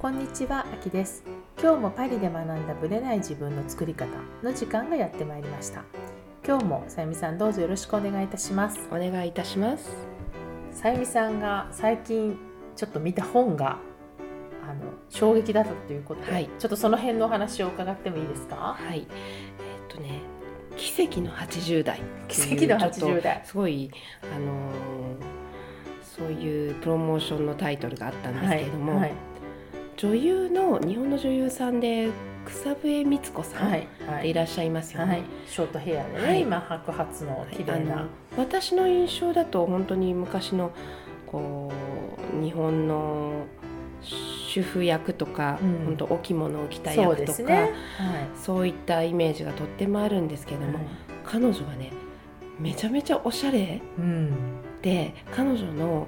こんにちは、あきです。今日もパリで学んだブレない自分の作り方の時間がやってまいりました。今日もさゆみさんどうぞよろしくお願いいたします。お願いいたします。さゆみさんが最近ちょっと見た本があの衝撃だったということで、はいちょっとその辺のお話を伺ってもいいですか？はい。えっとね、奇跡の80代っていう。奇跡のちょっと80代。すごいあのーそういうプロモーションのタイトルがあったんですけれども、はい女優の日本の女優さんで草笛光子さんっはい。らっしゃいますよね。はい、ショートヘアでね、はい。今白髪の綺麗あなの、私の印象だと本当に昔のこう日本の主婦役とか、うん。本当お着物を着たそう役とかですね。はい。そういったイメージがとってもあるんですけども、はい。彼女はねめちゃめちゃおしゃれうん、で彼女の、あのー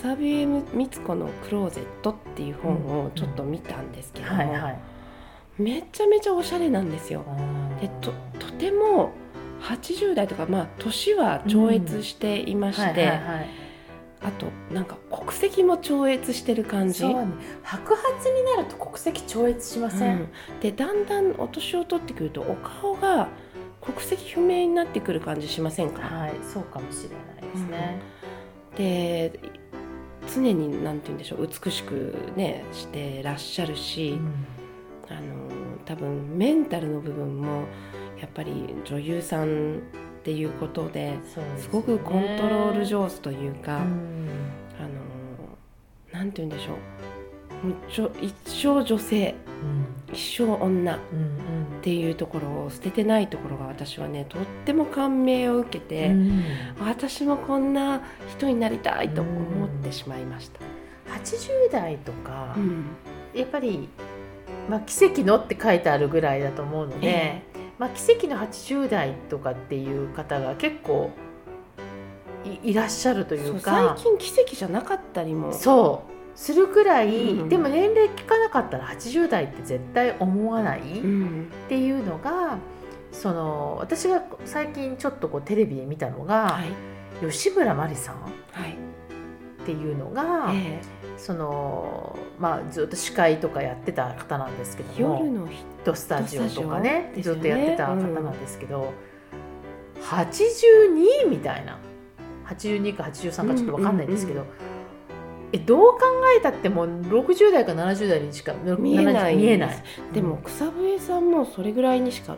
草笛光子の「クローゼット」っていう本をちょっと見たんですけども。めちゃめちゃおしゃれなんですよ。でととても80代とかまあ年は超越していまして、あとなんか国籍も超越してる感じ。そうね、白髪になると国籍超越しません、うん。でだんだんお年を取ってくるとお顔が国籍不明になってくる感じしませんか、はいそうかもしれないですね、で常に何て言うんでしょう美しくねしてらっしゃるし、あの多分メンタルの部分もやっぱり女優さんっていうことでそうですすごくコントロール上上手というか、うん。あのなんて言うんでしょう一生女性。一生女。っうんうん。ていうところを捨ててないところが私はねとっても感銘を受けて、うん。私もこんな人になりたいと思ってしまいました。80代とか、うん。やっぱり、まあ、奇跡のって書いてあるぐらいだと思うので、えまあ、奇跡の80代とかっていう方が結構いいらっしゃるというか。最近奇跡じゃなかったりも。そうするくらい、うんでも年齢聞かなかったら80代って絶対思わない、うん。っていうのがその私が最近ちょっとこうテレビで見たのが、はい。吉村麻里さんっはい。ていうのが、えそのまあ、ずっと司会とかやってた方なんですけえども夜の日ヒットスタジオとかねヒットスタジオずっとやってた方なんですけど、82みたいな。82か83かちょっと分かんないんですけど、うんえどう考えたってもう60代か70代にしか見えない見えない。でも草笛さんもそれぐらいにしか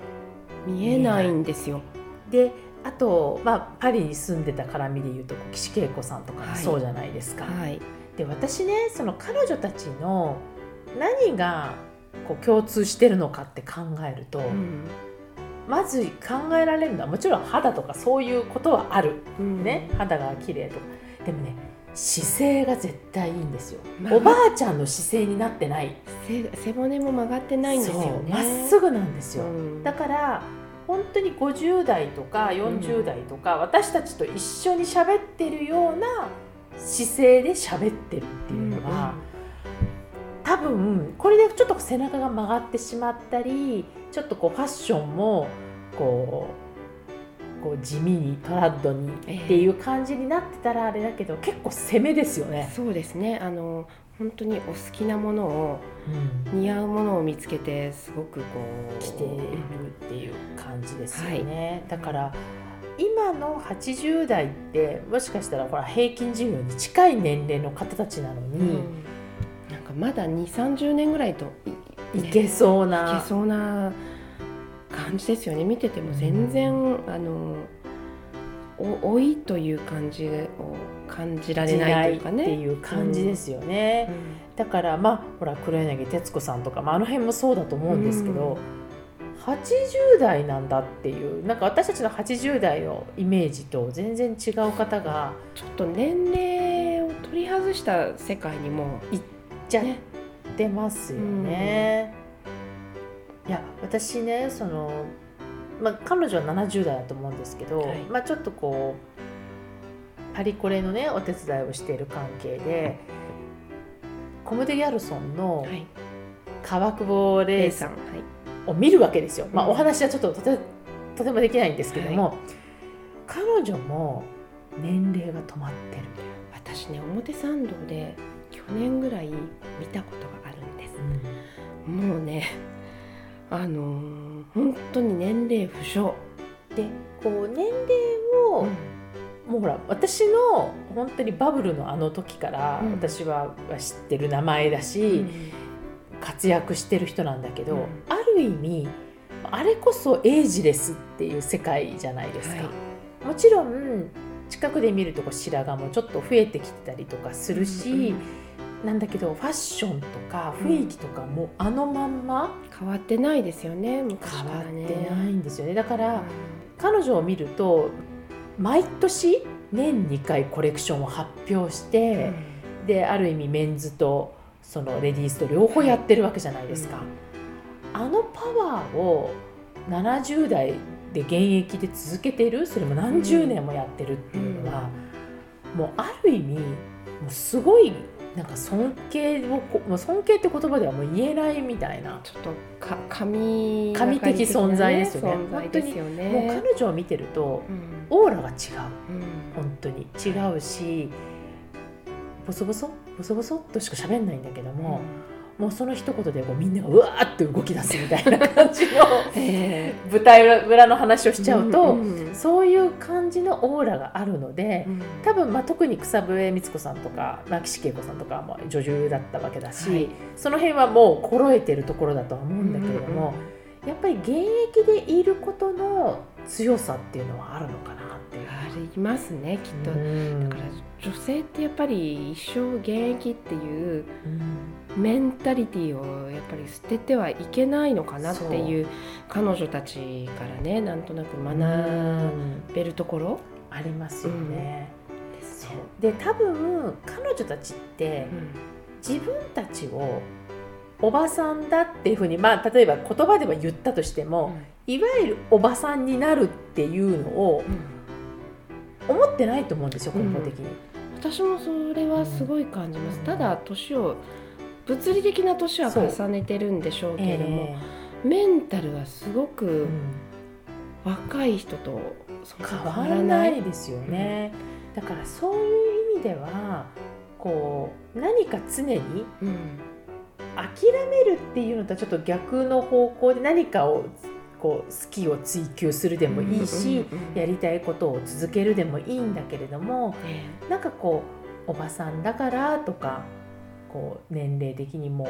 見えないんですよ。であと、まあ、パリに住んでた絡みでいうと岸恵子さんとかそうじゃないですか。はい。で私ねその彼女たちの何がこう共通してるのかって考えると、うんまず考えられるのはもちろん肌とかそういうことはある、うんね肌が綺麗とかでもね姿勢が絶対いいんですよ、まあおばあちゃんの姿勢になってない。背背骨も曲がってないんですよね。まっすぐなんですよ、うん。だから本当に50代とか40代とか、私たちと一緒に喋ってるような姿勢で喋ってるっていうのが、多分これでちょっと背中が曲がってしまったりちょっとこうファッションもこうこう地味にトラッドにええっていう感じになってたらあれだけど結構攻めですよね。そうですね。あの本当にお好きなものをうん。似合うものを見つけてすごくこう着ているっていう感じですよね、だから今の80代ってもしかしたらほら平均寿命に近い年齢の方たちなのうん。に、なんかまだ2、30年ぐらいといいけそういなけそうな感じですよね見てても全然、あのお老いという感じを感じられないというかね。っていう感じですよね、だからまあほら黒柳徹子さんとか、まあ、あの辺もそうだと思うんですけど、80代なんだっていうなんか私たちの80代のイメージと全然違う方がちょっと年齢を取り外した世界にもいっちゃってますよね。いや私ねその、まあ、彼女は70代だと思うんですけど、はい。まあ、ちょっとこうパリコレのねお手伝いをしている関係でコムデ・ギャルソンのはい。川久保レレイイさんを見るわけですよ。まあ、うん。お話はちょっととてもできないんですけども、彼女も年齢が止まってる。私ね表参道で去去年ぐらい見たことがあるんです。もうねあのー本当に年齢不詳。でこう年齢を、もうほら私の本当にバブルのあの時からうん。私は知ってる名前だし、活躍してる人なんだけど、うん。ある意味あれこそエイジレスっていう世界じゃないですか。はい。もちろん近くで見るとこう白髪もちょっと増えてきてたりとかするし、なんだけどファッションとか雰囲気とかもあのまんま？変わってないですよね昔変わっ。てないんですよね。だから、うん。彼女を見ると毎年年2回コレクションを発表して、である意味メンズとそのレディースと両方やってるわけじゃないですか、あのパワーを70代で現役で続けてるそれも何十年もやってるっていうのは、もうある意味もうすごいなんか尊敬を尊敬って言葉ではもう言えないみたいな、ちょっとか神神的存在ですよね。存在ですよね。もう彼女を見てるとうん。オーラが違う。うん。本当に。違うしボソボソ？ボソボソ？っとしか喋んないんだけども、もうその一言でこうみんながうわーって動き出すみたいな感じの え舞台裏裏の話をえしちゃうと、んんそういう感じのオーラがあるので、うん。多分まあ特に草笛光子さんとかまあ岸恵子さんとかはもう女優だったわけだし、はい。その辺はもう心得てるところだとは思うんだけれども、やっぱり現役でいることの強さっていうのはあるのかなっていう。ありますねきっと。うん。だから女性ってやっぱり一生現役っていううんメンタリティをやっぱり捨ててはいけないのかなっていう彼女たちからねなんとなく学うんべるところ？ありますよね。ですね。で多分彼女たちって自分たちをおばさんだっていうふうにまあ例えば言葉では言ったとしても、いわゆるおばさんになるっていうのを思ってないと思うんですよ根本的に。私もそれはすごい感じます。うんただ年を物理的な年は重ねてるんでしょうけれども、えメンタルはすごえくうん。若い人と変わらないですよね。だからそういう意味ではこう何か常にうん諦めるっていうのとはちょっと逆の方向で何かをこう好きを追求するでもいいし、やりたいことを続けるでもいいんだけれどもねなんかこうおばさんだからとかこう年齢的にもう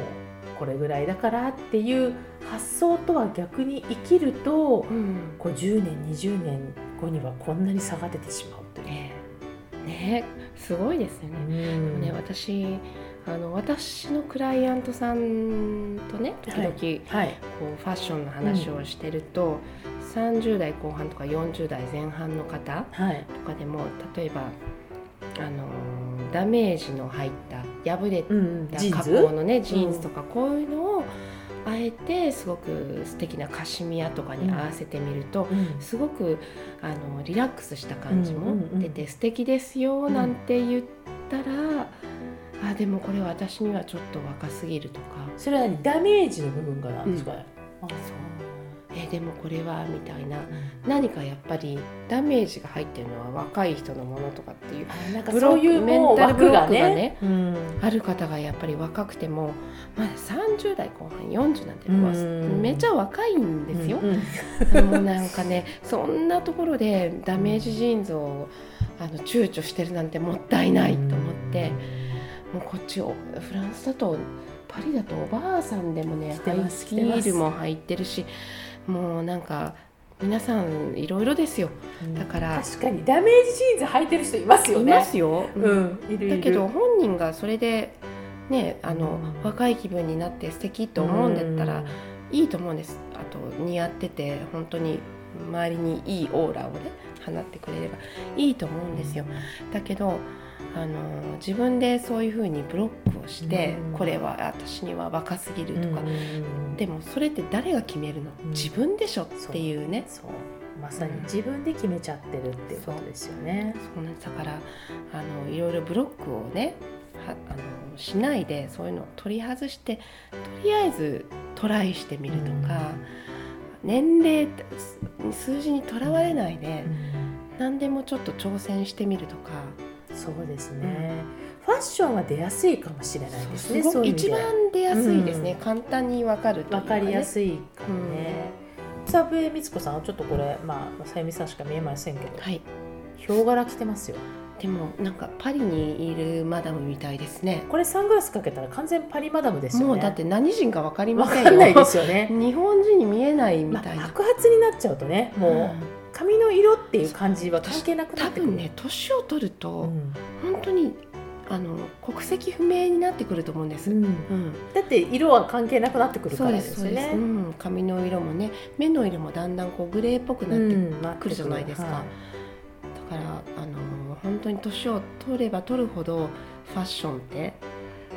これぐらいだからっていう発想とは逆に生きるとうん。こう10年20年後にはこんなに差が出てしまうという。ね。ねすごいですよね。うん。ね私あの私のクライアントさんとね時々、はい、こうファッションの話をしてると、30代後半とか40代前半の方はい、とかでも例えばあのダメージの入った破れうん、た加工のねジーンズとかこういうのをあえてすごく素敵なカシミヤとかに合わせてみると、うん。すごくあのリラックスした感じもうんうんうん出て素敵ですよなんて言ったら、あでもこれ私にはちょっと若すぎるとか。それは何？ダメージの部分がなんですかね、あ。えでもこれはみたいな。何かやっぱりダメージが入ってるのは若い人のものとかっていうあなんかそういうメンタルブロックがね枠ね、うん。ある方がやっぱり若くてもまだ30代後半40なんてめっちゃ若いんですよ。うんもうなんかね そんなところでダメージジーンズをあの躊躇してるなんてもったいないと思って、もうこっちをフランスだとパリだとおばあさんでもねハイヒールも入ってるしもうなんか皆さんいろいろですよ。うん。だから確かに。ダメージジーンズ履いてる人いますよいねますよ。うん。いるいる。だけど本人がそれでねあの、うん若い気分になって素敵と思うんだったら、いいと思うんです。あと似合ってて本当に周りにいいオーラをね放ってくれればいいと思うんですよ。だけどあの自分でそういうふうにブロックをして、うん。これは私には若すぎるとか、うんでもそれって誰が決めるの、うん。自分でしょっていうね。まさに自分で決めちゃってるっていうことですよね。そうなだからあのいろいろブロックをねはあのしないでそういうのを取り外してとりあえずトライしてみるとか、年齢数字にとらわれないで、うん。何でもちょっと挑戦してみるとか、そうですね。ファッションは出やすいかもしれないですねそういう意味で。番出やすいですね、うん。簡単にわかるわかりやいすいかもね、草笛光子さんはちょっとこれまあさゆみさんしか見えませんけど、はい。ヒョウ柄着てますよでもなんかパリにいるマダムみたいですね。これサングラスかけたら完全パリマダムですよね。もうだって何人かわかりまわせんよ。かんないですよね。日本人に見えないみまあたいな、白髪になっちゃうとねもう、うん髪の色っていう感じは関係なくな多ってくる。分ね年を取ると、うん。本当にあの国籍不明になってくると思うんです、うん。うん。だって色は関係なくなってくるからです、ね。うん、髪の色もね目の色もだんだんこうグレーっぽくなってくるじゃないですか、はだからあの本当に年を取れば取るほどファッションって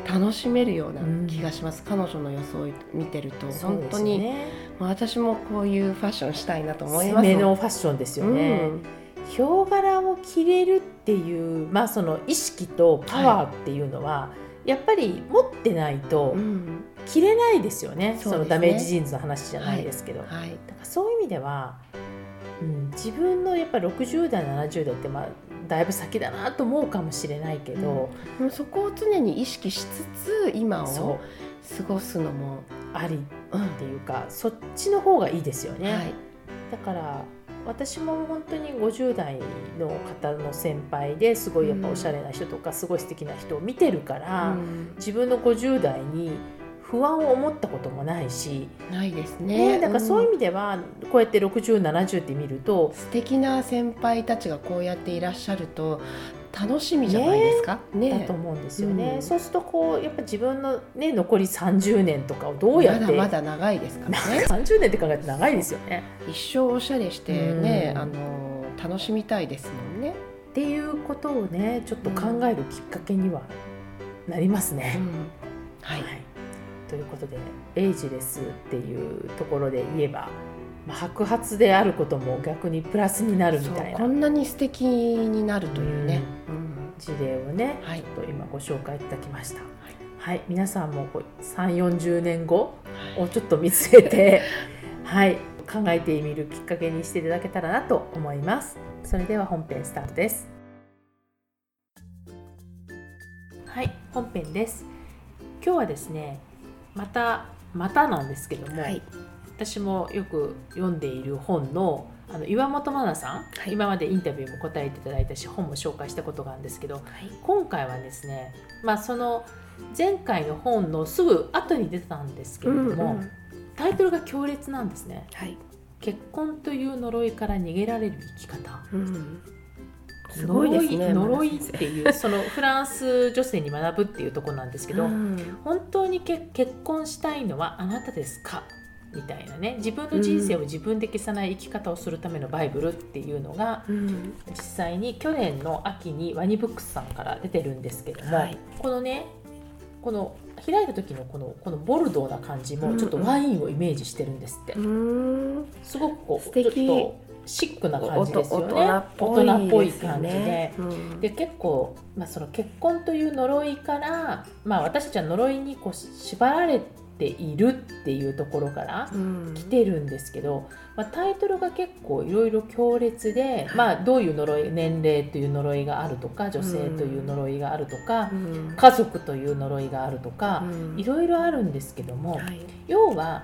楽しめるような気がします、彼女の予想を見てると本当に、ね、まあ私もこういうファッションしたいなと思います。攻めのファッションですよね。ヒョウ柄を着れるっていうまあその意識とパワーっていうのは、やっぱり持ってないとうん、うん着れないですよね。そうですね。そのダメージジーンズの話じゃないですけど、はい、だからそういう意味では、うん、自分のやっぱ60代70代ってまあだいぶ先だなと思うかもしれないけど、もうそこを常に意識しつつ今を過ごすのも、ありうん。っていうかそっちの方がいいですよね。はい、だから私も本当に50代の方の先輩ですごいやっぱおしゃれな人とかすごい素敵な人を見てるから、うん。自分の50代に不安を思ったこともないし、ないですね。ね、だからそういう意ん味ではこうやって6070って見ると素敵な先輩たちがこうやっていらっしゃると楽しみじゃないですか？ねだと思うんですよね、うん。そうするとこうやっぱ自分の、ね、残り30年とかをどうやってまだまだ長いですからね。30年って考えて長いですよね。一生おしゃれしてね、うん。あの楽しみたいですもんね、っていうことをねちょっと考えるきっかけにはなりますね。はい、はい、ということでエイジレスっていうところで言えば、まあ、白髪であることも逆にプラスになるみたいなこんなに素敵になるというね、うん事例をね、はいちょっと今ご紹介いただきました。はい、皆さんも3 4 0年後をちょっと見据えて、はい、考えてみるきっかけにしていただけたらなと思います。それでは本編スタートです。はい、本編です。今日はですね、またまたなんですけども、はい。私もよく読んでいる本のあの岩本真奈さん、はい。今までインタビューも答えていただいたし本も紹介したことがあるんですけどはい。今回はですね、まあ、その前回の本のすぐ後に出てたんですけれども、うんうんタイトルが強烈なんですね。はい。結婚という呪いから逃げられる生き方。うんすごいですね呪いっていうそのフランス女性に学ぶっていうところなんですけど、うん。本当にけ結婚したいのはあなたですかみたいなね。自分の人生を自分で消さない生き方をするためのバイブルっていうのがうん。実際に去年の秋にワニブックスさんから出てるんですけども、はい。このねこの開いた時のこのこのボルドーな感じもちょっとワインをイメージしてるんですって、うん。すごくこう素敵。ちょっとシックな感じですよね。大人っぽい感じで。ね。うん。で結構、まあ、その結婚という呪いから、まあ、私たちは呪いにこう縛られているっていうところからうん。来てるんですけど、まあ、タイトルが結構いろいろ強烈で、まあ、どういう呪い年齢という呪いがあるとか女性という呪いがあるとか、うん。家族という呪いがあるとか、うん。いろいろあるんですけども、はい。要は、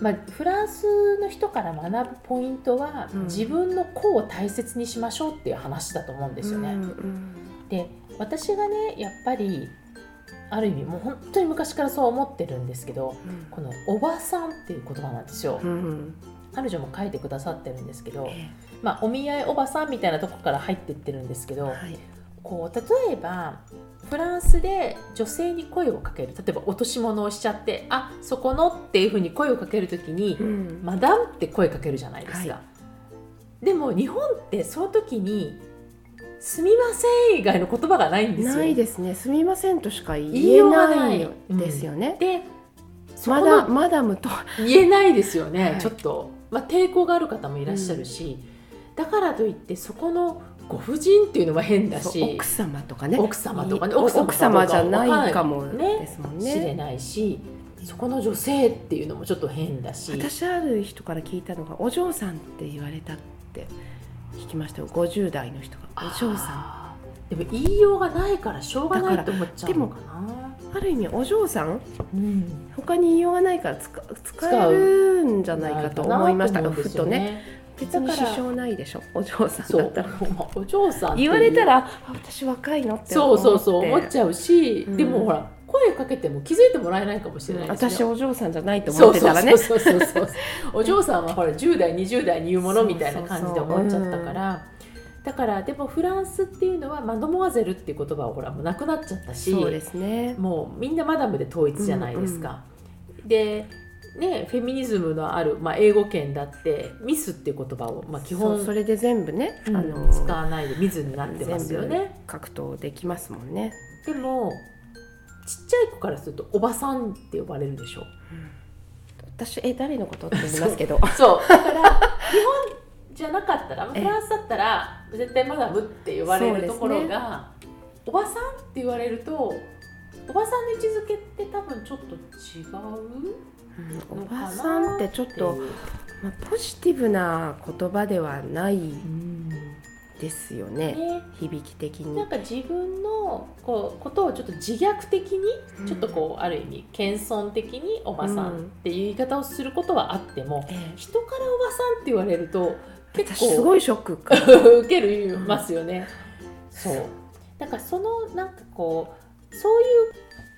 まあ、フランスの人から学ぶポイントは、うん。自分の子を大切にしましょうっていう話だと思うんですよね。うんうん。で私がねやっぱりある意味もう本当に昔からそう思ってるんですけどこの「おばさん」っていう言葉なんですよ。うん彼女も書いてくださってるんですけど、えまあ、お見合いおばさんみたいなとこから入ってってるんですけど、えはいこう例えばフランスで女性に声をかける。例えば落とし物をしちゃって「あそこの」っていうふうに声をかけるときにうん「マダム」って声かけるじゃないですか。はでも日本ってその時に「すみません」以外の言葉がないんですよ。ないですね。すみませんとしか言えなないい。ですよね。でそまこのだマダムと言えないですよね、はい。ちょっと、まあ、抵抗がある方もいらっしゃるし、だからといってそこのご婦人っていうのは変だし。奥様とかね。奥様とかね。お奥様じゃないかもですもん知れね。ないしそこの女性っていうのもちょっと変だし。私ある人から聞いたのがお嬢さんって言われたって聞きましたよ。50代の人が。お嬢さん。あでも言いようがないからしょうがないと思っちゃうのかな。ある意味お嬢さんうん。他に言いようがないから使使えるんじゃないかと思いました。がふとね別に支障ないでしょ？お嬢さんだったら。お嬢さん言われたらあ私若いのってそう思って。そうそう思っちゃうし、うん。でもほら声かけても気づいてもらえないかもしれないです私お嬢さんじゃないと思ってたらね。そうそうそうそうお嬢さんはほら10代20代に言うものみたいな感じで思っちゃったから。だからでもフランスっていうのはマドモアゼルっていう言葉はほらもうなくなっちゃったしそうですねもうみんなマダムで統一じゃないですか。でね、フェミニズムのある、まあ、英語圏だってミスっていう言葉を、まあ、基そ本うそれで全部ね、うんあの使わないでミズになってますよね。格闘できますもんね。でもちっちゃい子からするとおばさんって呼ばれるでしょ。私え誰のことって言いますけど。そう。だから日本じゃなかったらえフランスだったら絶対マダムって呼ばれるところが、おばさんって言われるとおばさんの位置づけって多分ちょっと違ううん。おばさんってちょっと、まあ、ポジティブな言葉ではないうん。ですよね。ね。響き的に。なんか自分のこうことをちょっと自虐的に、ちょっとこうある意味謙遜的におばさんっていう言い方をすることはあっても、ええ。人からおばさんって言われると結私す構ごいショック。か 受けるますよね。そう。だからそのなんかこうそういう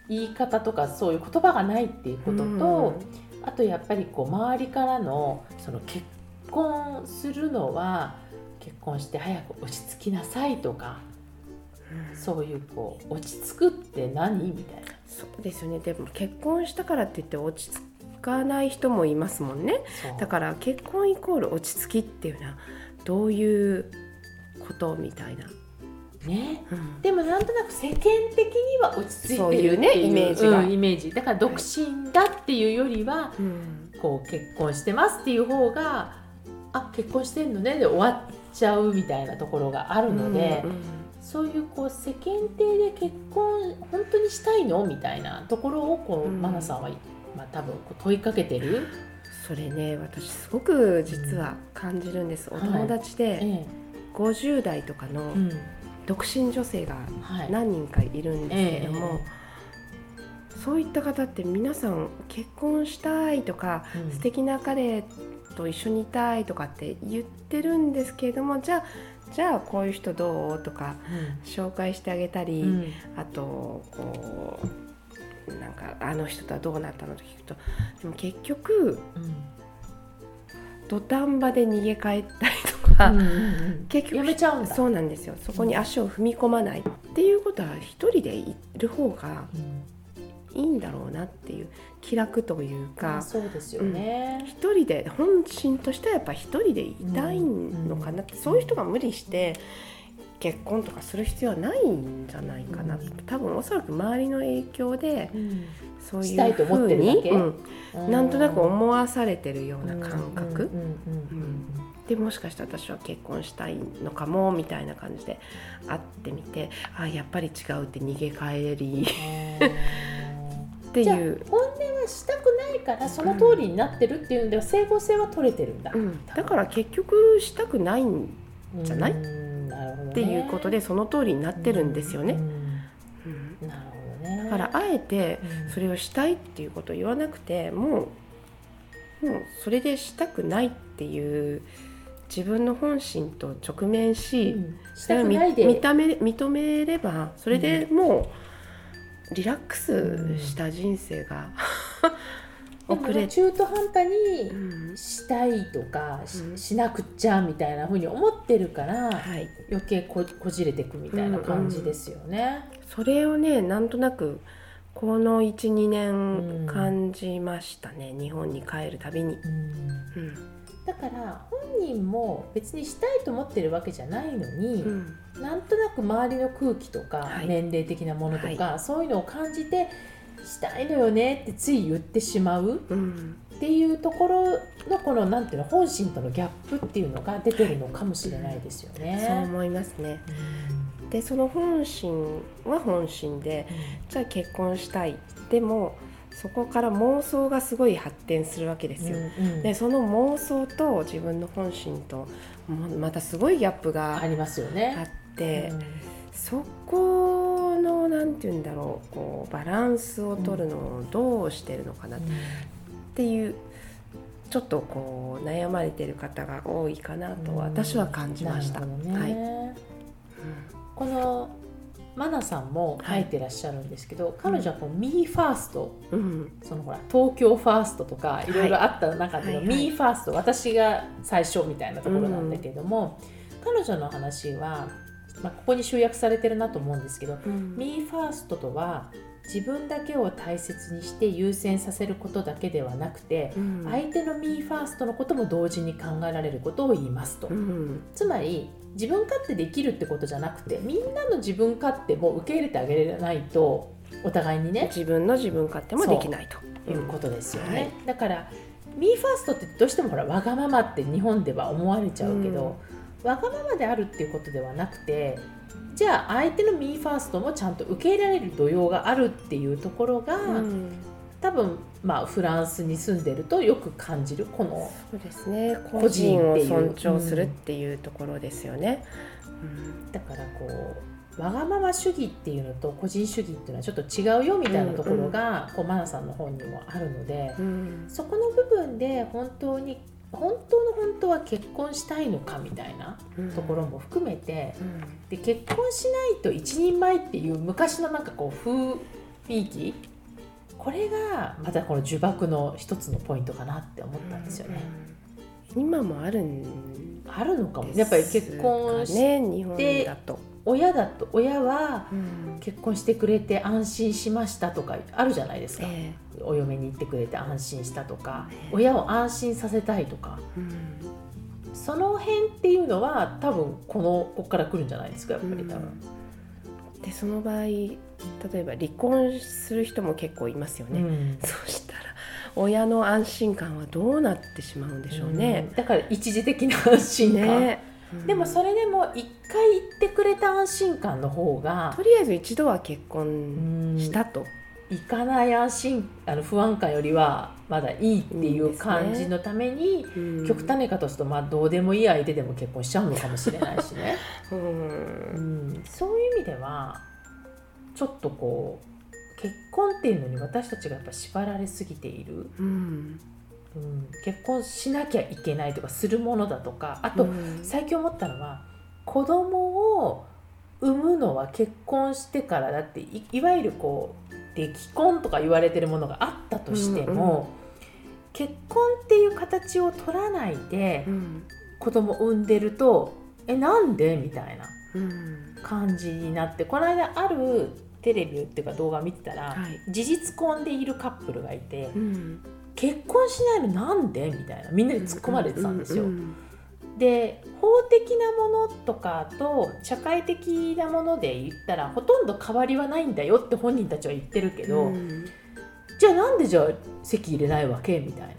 言い方とかそういう言葉がないっていうことと、あとやっぱりこう周りからのその結婚するのは結婚して早く落ち着きなさいとかうん。そういうこう落ち着くって何みたいな。そうですよね。でも結婚したからって言って落ち着かない人もいますもんね。だから結婚イコール落ち着きっていうのはどういうことみたいな、ね。うん。でもなんとなく世間的には落ち着いてるっていう。ねイメージが。うんイメージ。だから独身だっていうよりは、うん。こう結婚してますっていう方があ結婚してんのねで終わっちゃうみたいなところがあるので、うんそういうこう世間体で結婚本当にしたいのみたいなところをこう、うん。マナさんは、まあ、多分こう問いかけてる、それね私すごく実は感じるんです、お友達でえ50代とかの独身女性がはい。何人かいるんですけれども、そういった方って皆さん結婚したいとか、うん。素敵な彼と一緒にいたいとかって言ってるんですけれどもじゃあじゃあこういう人どうとか紹介してあげたり、うん。うんあとこうなんかあの人とはどうなったのと聞くとでも結局土壇場で逃げ帰ったりとか、うんうんうん結局やめちゃうんだ。そうなんですよ。そこに足を踏み込まないっていうことは一人でいる方がうん。いいんだろうなっていう気楽というか。まあそうですよね、一人で本心としてはやっぱ一人でいたいのかなって、そういう人が無理して結婚とかする必要はないんじゃないかな、うん多分おそらく周りの影響でうんそういうしたいと思ふうに、うん。なんとなく思わされてるような感覚、でもしかして私は結婚したいのかもみたいな感じで会ってみてあやっぱり違うって逃げ帰り。うん ってじゃあいう、本音はしたくないからその通りになってるっていうんでは整合性は取れてるんだ、うん、だから結局したくないんじゃない？っていうことでその通りになってるんですよね。うん。だからあえてうん。それをしたいっていうことを言わなくてもうもうそれでしたくないっていう自分の本心と直面し、うん。しそれを認め認めればそれでもうリラックスした人生が、でも遅れ中途半端うにん。したいとかし,、うん。しなくっちゃみたいなふうに思ってるからはい、余計ここじれてくみたいな感じですよね。それをねなんとなくこの12うん。年感じましたね、日本に帰るたびに。うん。うん。だから本人も別にしたいと思ってるわけじゃないのに、うん。なんとなく周りの空気とか、はい。年齢的なものとか、そういうのを感じてしたいのよねってつい言ってしまううんっていうところのこのなんていうの本心とのギャップっていうのが出てるのかもしれないですよそうね。思いますね。うんでその本心は本心でじゃあ結婚したいでもそこから妄想がすごい発展するわけですよ。うんでその妄想と自分の本心とままたすごいギャップがありますよあね。って、そこのなんて言うんだろうこうバランスを取るのをどうしてるのかなっていう、ちょっとこう悩まれてる方が多いかなと私は感じました。ね、はい、このマナさんも書いてらっしゃるんですけど、はい、彼女はこう、ミーファースト、うん、そのほら東京ファーストとかいろいろあった中での、ミーファースト、私が最初みたいなところなんだけども、うん、彼女の話は、まあ、ここに集約されてるなと思うんですけど、うん、ミーファーストとは自分だけを大切にして優先させることだけではなくて、うん、相手のミーファーストのことも同時に考えられることを言いますと、うん、つまり自分勝手できるってことじゃなくてみんなの自分勝手も受け入れてあげれないとお互いにね自分の自分勝手もできないと。いうことですよね、はい、だからミーファーストってどうしてもほらわがままって日本では思われちゃうけど、うん、わがままであるっていうことではなくてじゃあ相手のミーファーストもちゃんと受け入れられる土曜があるっていうところが、うん、多分まあフランスに住んでるとよく感じるこのそうですね。個人を尊重するっていうところですよね。うん、だからこうわがまま主義っていうのと個人主義っていうのはちょっと違うよみたいなところが、うんうん、こうマナさんの本にもあるので、うん、そこの部分で本当に本当の本当は結婚したいのかみたいなところも含めて、うん、で結婚しないと一人前っていう昔のなんかこう雰囲気これがまたこの呪縛の一つのポイントかなって思ったんですよね。うん、今もあるんあるのかも。やっぱり結婚して、ね、日本だと親だと親は結婚してくれて安心しましたとかあるじゃないですか、えー、お嫁に行ってくれて安心したとか、えー、親を安心させたいとか、うん、その辺っていうのは多分このここから来るんじゃないですかやっぱり多分。うん、でその場合例えば離婚する人も結構いますよね。うん、そしたら親の安心感はどうなってしまうんでしょうね。だから一時的な安心感、ねでもそれでも一回言ってくれた安心感の方がとりあえず一度は結婚したと。行かない安心あの不安感よりはまだいいっていう感じのために、ね、極端に言い方すると、まあ、どうでもいい相手でも結婚しちゃうのかもしれないしね。うん、そういう意味ではちょっとこう結婚っていうのに私たちがやっぱ縛られすぎている、うん、うん、結婚しなきゃいけないとかするものだとかあと、最近思ったのは子供を産むのは結婚してからだっていわゆるこう離婚とか言われてるものがあったとしても、うんうん、結婚っていう形を取らないで子供産んでると、うん、えなんで？みたいな感じになってこの間あるテレビっていうか動画見てたら、はい、事実婚でいるカップルがいて、うん、結婚しないのなんで？みたいなみんなで突っ込まれてたんですよ。で法的なものとかと社会的なもので言ったらほとんど変わりはないんだよって本人たちは言ってるけど、うん、じゃあなんでじゃあ籍入れないわけ？みたいな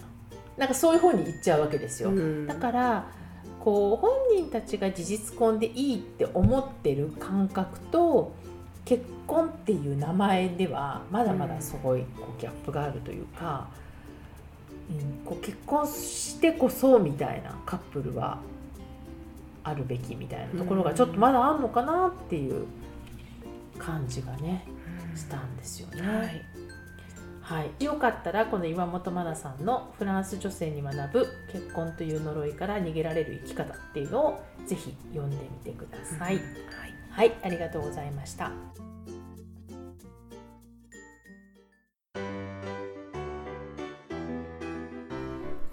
なんかそういう方に言っちゃうわけですよ。うん、だからこう本人たちが事実婚でいいって思ってる感覚と結婚っていう名前ではまだまだすごいこうギャップがあるというか。うん、こう結婚してこそみたいなカップルはあるべきみたいなところがちょっとまだあるのかなっていう感じがね、したんですよね。はいはい、よかったらこの岩本真奈さんの「フランス女性に学ぶ結婚という呪いから逃げられる生き方」っていうのをぜひ読んでみてください。はい、はい、ありがとうございました。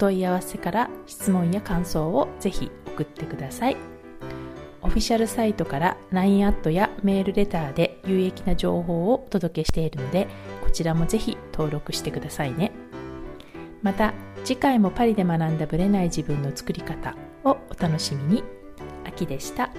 問い合わせから質問や感想をぜひ送ってください。オフィシャルサイトから LINE アットやメールレターで有益な情報をお届けしているので、こちらもぜひ登録してくださいね。また、次回もパリで学んだブレない自分の作り方をお楽しみに。秋でした。